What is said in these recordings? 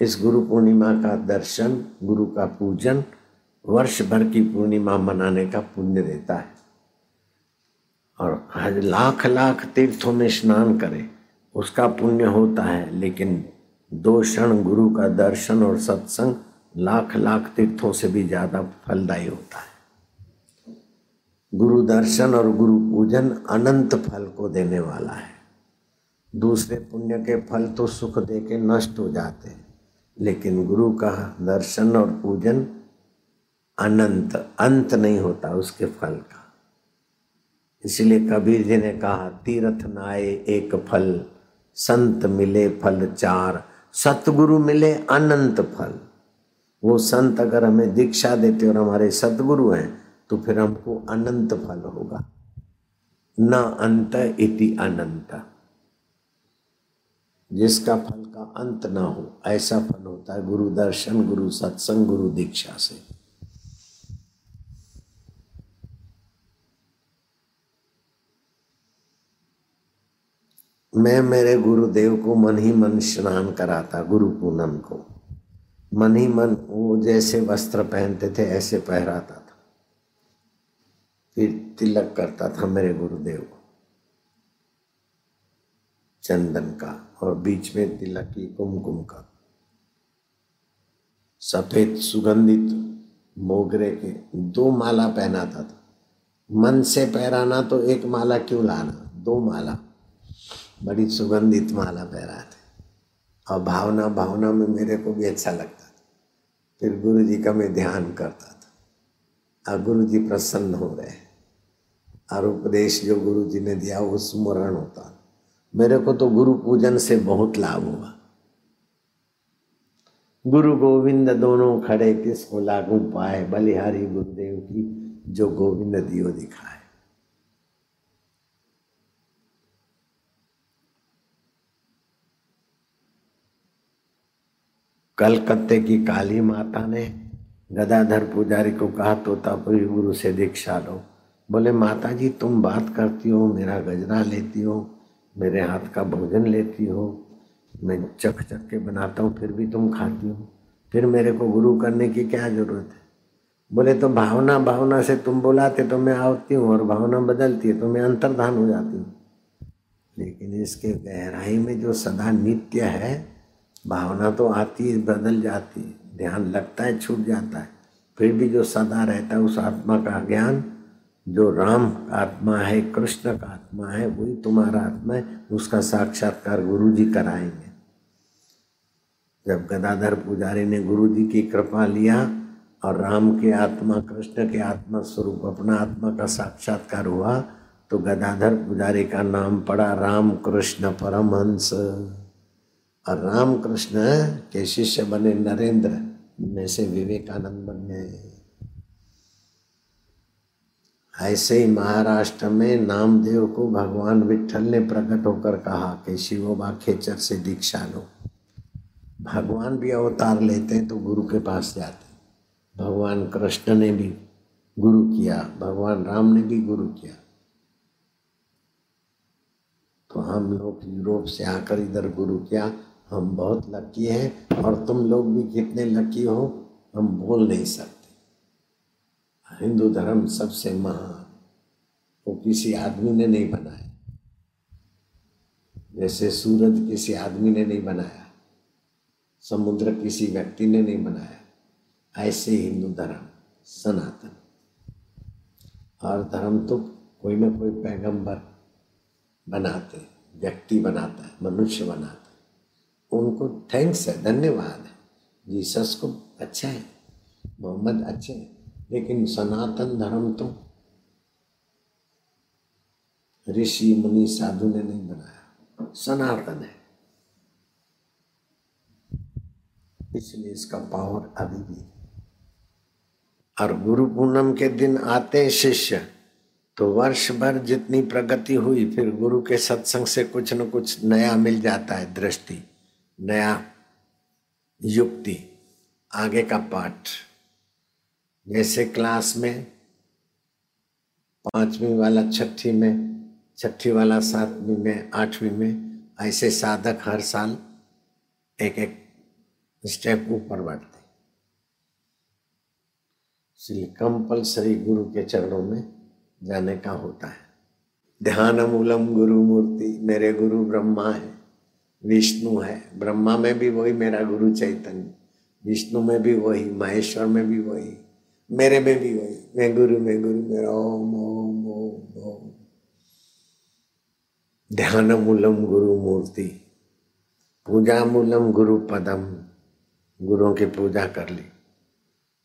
इस गुरु पूर्णिमा का दर्शन, गुरु का पूजन वर्ष भर की पूर्णिमा मनाने का पुण्य देता है। और हज लाख लाख तीर्थों में स्नान करे, उसका पुण्य होता है, लेकिन दो क्षण गुरु का दर्शन और सत्संग लाख लाख तीर्थों से भी ज़्यादा फलदायी होता है। गुरु दर्शन और गुरु पूजन अनंत फल को देने वाला है। दूसरे पुण्य के फल तो सुख दे के नष्ट हो जाते हैं। लेकिन गुरु का दर्शन और पूजन अनंत, अंत नहीं होता उसके फल का। इसलिए कबीर जी ने कहा, तीर्थ नाए एक फल, संत मिले फल चार, सतगुरु मिले अनंत फल। वो संत अगर हमें दीक्षा देते और हमारे सतगुरु हैं तो फिर हमको अनंत फल होगा। न अंत इति अनंत। जिसका फल का अंत ना हो, ऐसा फल होता है गुरु दर्शन, गुरु सत्संग, गुरु दीक्षा से। मैं मेरे गुरुदेव को मन ही मन स्नान कराता, गुरु पूनम को। मन ही मन, वो जैसे वस्त्र पहनते थे, ऐसे पहराता था। फिर तिलक करता था मेरे गुरुदेव को। चंदन का और बीच में तिलक की कुमकुम का। सफ़ेद सुगंधित मोगरे के दो माला पहनाता था। मन से पहराना तो एक माला क्यों लाना? दो माला। बड़ी सुगंधित माला पहरा पहराते और भावना भावना में मेरे को भी अच्छा लगता था। फिर गुरु जी का मैं ध्यान करता था। और गुरु जी प्रसन्न हो गए और उपदेश जो गुरु जी ने दिया वो स्मरण होता मेरे को तो गुरु पूजन से बहुत लाभ हुआ। गुरु गोविंद दोनों खड़े किसको लागू पाए? बलिहारी गुरुदेव की जो गोविंद दियो दिखाए। कलकत्ते की काली माता ने गदाधर पुजारी को कहा तोतापुरी गुरु से दीक्षा लो। बोले माता जी तुम बात करती हो, मेरा गजरा लेती हो। मेरे हाथ का भोजन लेती हो, मैं चख चख के बनाता हूँ, फिर भी तुम खाती हो। फिर मेरे को गुरु करने की क्या ज़रूरत है? बोले तो भावना भावना से तुम बुलाते तो मैं आती हूँ और भावना बदलती है तो मैं अंतर्धान हो जाती हूँ। लेकिन इसके गहराई में जो सदा नित्य है, भावना तो आती है, बदल जाती है। ध्यान लगता है, छूट जाता है। फिर भी जो सदा रहता है, उस आत्मा का ज्ञान जो राम आत्मा है, कृष्ण का आत्मा है, वही तुम्हारा आत्मा है, उसका साक्षात्कार गुरु जी कराएँगे। जब गदाधर पुजारी ने गुरु जी की कृपा लिया और राम के आत्मा, कृष्ण के आत्मा स्वरूप, अपना आत्मा का साक्षात्कार हुआ तो गदाधर पुजारी का नाम पड़ा राम कृष्ण परमहंस। और राम कृष्ण के शिष्य बने नरेंद्र में से विवेकानंद बन। गए ऐसे ही महाराष्ट्र में नामदेव को भगवान विठल ने प्रकट होकर कहा कि शिवोबा खेचर से दीक्षा लो। भगवान भी अवतार लेते हैं तो गुरु के पास जाते भगवान कृष्ण ने भी गुरु किया, भगवान राम ने भी गुरु किया। तो हम लोग यूरोप से आकर इधर गुरु किया। हम बहुत लकी हैं और तुम लोग भी कितने लकी हो, हम बोल नहीं सकते। हिंदू धर्म सबसे महान, वो किसी आदमी ने नहीं बनाया। जैसे सूरज किसी आदमी ने नहीं बनाया, समुद्र किसी व्यक्ति ने नहीं बनाया, ऐसे हिंदू धर्म, सनातन। और धर्म तो कोई ना कोई पैगंबर बनाते व्यक्ति बनाता है, मनुष्य बनाता है। उनको थैंक्स है, धन्यवाद है। जीसस को अच्छा है, मोहम्मद अच्छे हैं। लेकिन सनातन धर्म तो ऋषि, मुनि, साधु ने नहीं बनाया। सनातन है। इसलिए इसका पावर अभी भी और गुरु पूनम के दिन आते शिष्य तो वर्ष भर जितनी प्रगति हुई, फिर गुरु के सत्संग से कुछ न कुछ नया मिल जाता है, दृष्टि, नया युक्ति, आगे का पाठ। जैसे क्लास में, पांचवी वाला छठी में छठी वाला, सातवीं में, आठवीं में, ऐसे साधक हर साल एक एक स्टेप ऊपर बढ़ते इसलिए कंपलसरी गुरु के चरणों में जाने का होता है। ध्यान मूलम गुरु मूर्ति, मेरे गुरु ब्रह्मा है, विष्णु है। ब्रह्मा में भी वही मेरा गुरु चैतन्य, विष्णु में भी वही, महेश्वर में भी वही। मेरे में भी वही, मैं गुरु मैं गुरु मेरा ओम ओम ओम ओम। ध्यान मूलम गुरु मूर्ति पूजा मूलम गुरु पदम, गुरुओं की पूजा कर ली।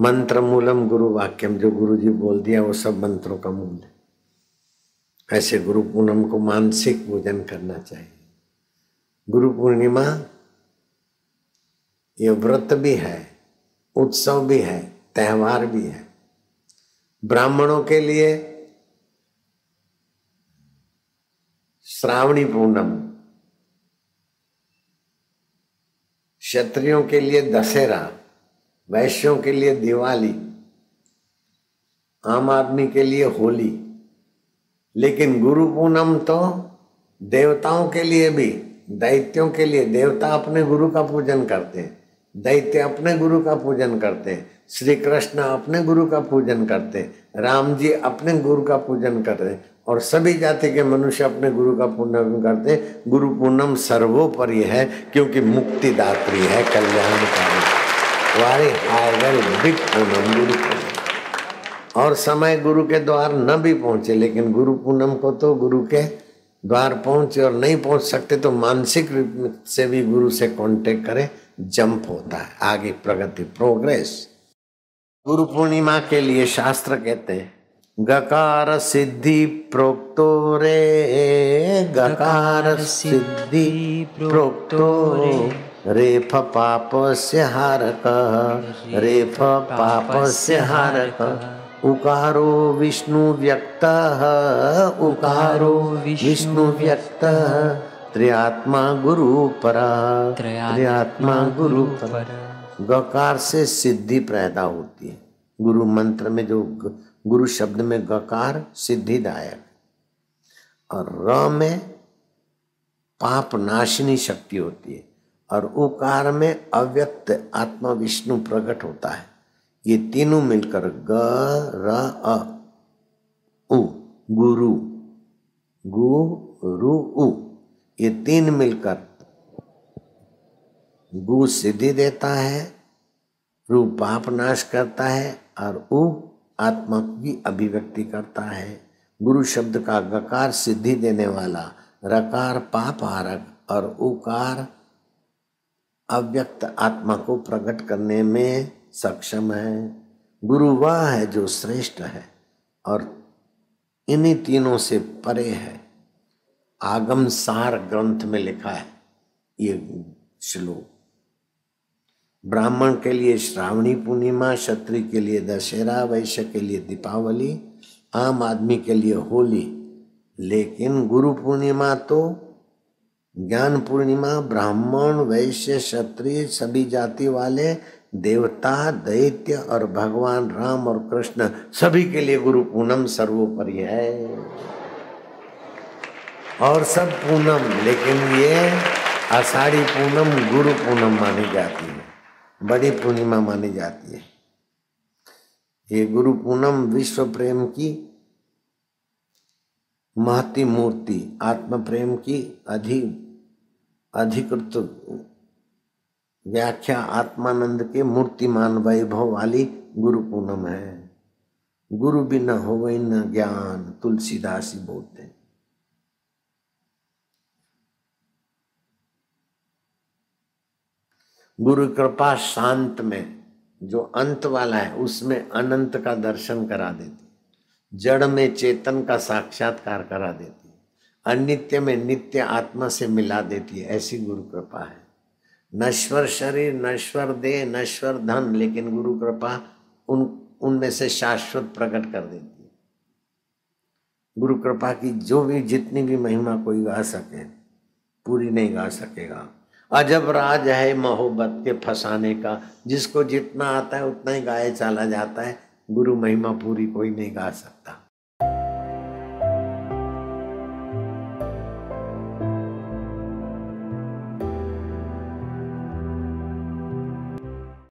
मंत्र मूलम गुरु वाक्यम, जो गुरु जी बोल दिया, वो सब मंत्रों का मूल है। ऐसे गुरु पूनम को मानसिक पूजन करना चाहिए। गुरु पूर्णिमा, ये व्रत भी है, उत्सव भी है त्यौहार भी है। ब्राह्मणों के लिए श्रावणी पूनम, क्षत्रियों के लिए दशहरा, वैश्यों के लिए दिवाली, आम आदमी के लिए होली, लेकिन गुरु पूनम तो देवताओं के लिए भी, दैत्यों के लिए, देवता अपने गुरु का पूजन करते हैं। दैत्य अपने गुरु का पूजन करते हैं। श्री कृष्ण अपने गुरु का पूजन करते हैं। राम जी अपने गुरु का पूजन करते हैं। और सभी जाति के मनुष्य अपने गुरु का पूजन करते हैं। गुरु पूनम सर्वोपरि है, क्योंकि मुक्तिदात्री है, कल्याणकारी। वारे हायर बिग पूनम गुरु पूनम और समय गुरु के द्वार न भी पहुँचे, लेकिन गुरु पूनम को तो गुरु के द्वार पहुँचे और नहीं पहुँच सकते तो मानसिक रूप से भी गुरु से कांटेक्ट करें। जंप होता है आगे प्रगति प्रोग्रेस। गुरु पूर्णिमा के लिए शास्त्र कहते हैं गकार सिद्धि प्रोक्तो रे गकार सिद्धि प्रोक्तो रे रेफ पाप से हारक रेफ पाप से हारक। उकारो विष्णु व्यक्त उकारो विष्णु व्यक्त। त्रियात्मा गुरु परा। त्रियात्मा गुरु पर। गकार से सिद्धि पैदा होती है। गुरु मंत्र में जो गुरु शब्द में गकार सिद्धिदायक। और र में पाप नाशनी शक्ति होती है। और उकार में अव्यक्त आत्मा विष्णु प्रकट होता है। ये तीनों मिलकर ग र अ उ गुरु गुरु उ। ये तीन मिलकर गु सिद्धि देता है रू पाप नाश करता है और उ आत्मा की अभिव्यक्ति करता है। गुरु शब्द का गकार सिद्धि देने वाला रकार पाप हारक और उकार अव्यक्त आत्मा को प्रकट करने में सक्षम है। गुरु वह है जो श्रेष्ठ है और इन्हीं तीनों से परे है। आगम सार ग्रंथ में लिखा है, ये श्लोक। ब्राह्मण के लिए श्रावणी पूर्णिमा, क्षत्रिय के लिए दशहरा, वैश्य के लिए दीपावली, आम आदमी के लिए होली। लेकिन गुरु पूर्णिमा तो ज्ञान पूर्णिमा, ब्राह्मण, वैश्य, क्षत्रिय, सभी जाति वाले, देवता, दैत्य और भगवान, राम और कृष्ण, सभी के लिए गुरु पूनम सर्वोपरि है। और सब पूनम, लेकिन ये आषाढ़ी पूनम गुरु पूनम मानी जाती है। बड़ी पूर्णिमा मानी जाती है। ये गुरु पूनम विश्व प्रेम की महती मूर्ति, आत्म प्रेम की अधि, अधिकृत व्याख्या आत्मानंद के मूर्तिमान वैभव वाली गुरु पूनम है। गुरु भी न हो न ज्ञान, तुलसीदास ही बोलते हैं। गुरु कृपा शांत में, जो अंत वाला है, उसमें अनंत का दर्शन करा देती जड़ में चेतन का साक्षात्कार करा देती अनित्य में नित्य आत्मा से मिला देती है, ऐसी गुरु कृपा है। नश्वर शरीर, नश्वर देह, नश्वर धन, लेकिन गुरु कृपा उन, उनमें से शाश्वत प्रकट कर देती है। गुरु कृपा की जो भी जितनी भी महिमा कोई गा सके, पूरी नहीं गा सकेगा। अजब राज है मोहब्बत के फंसाने का। जिसको जितना आता है, उतना ही गाए चला जाता है। गुरु महिमा पूरी कोई नहीं गा सकता।